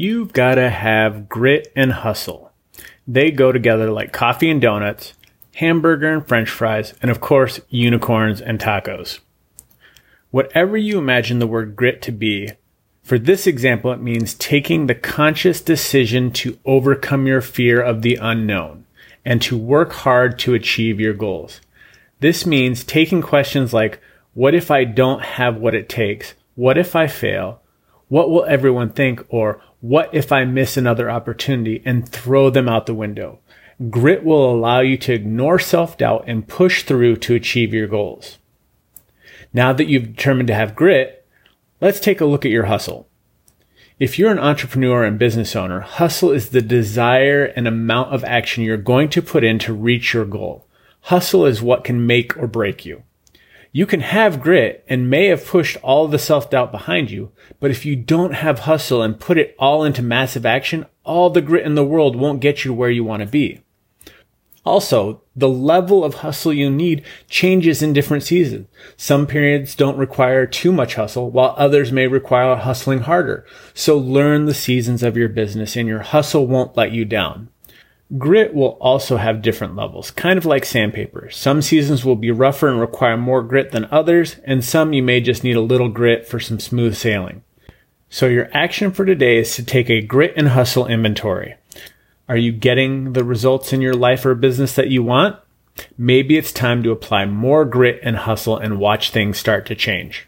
You've got to have grit and hustle. They go together like coffee and donuts, hamburger and french fries, and of course, unicorns and tacos. Whatever you imagine the word grit to be, for this example, it means taking the conscious decision to overcome your fear of the unknown and to work hard to achieve your goals. This means taking questions like, what if I don't have what it takes? What if I fail? What will everyone think? Or what if I miss another opportunity and throw them out the window? Grit will allow you to ignore self-doubt and push through to achieve your goals. Now that you've determined to have grit, Let's take a look at your hustle. If you're an entrepreneur and business owner, hustle is the desire and amount of action you're going to put in to reach your goal. Hustle is what can make or break you. You can have grit and may have pushed all the self-doubt behind you, but if you don't have hustle and put it all into massive action, all the grit in the world won't get you where you want to be. Also, the level of hustle you need changes in different seasons. Some periods don't require too much hustle, while others may require hustling harder. So learn the seasons of your business and your hustle won't let you down. Grit will also have different levels, kind of like sandpaper. Some seasons will be rougher and require more grit than others, and some you may just need a little grit for some smooth sailing. So your action for today is to take a grit and hustle inventory. Are you getting the results in your life or business that you want? Maybe it's time to apply more grit and hustle and watch things start to change.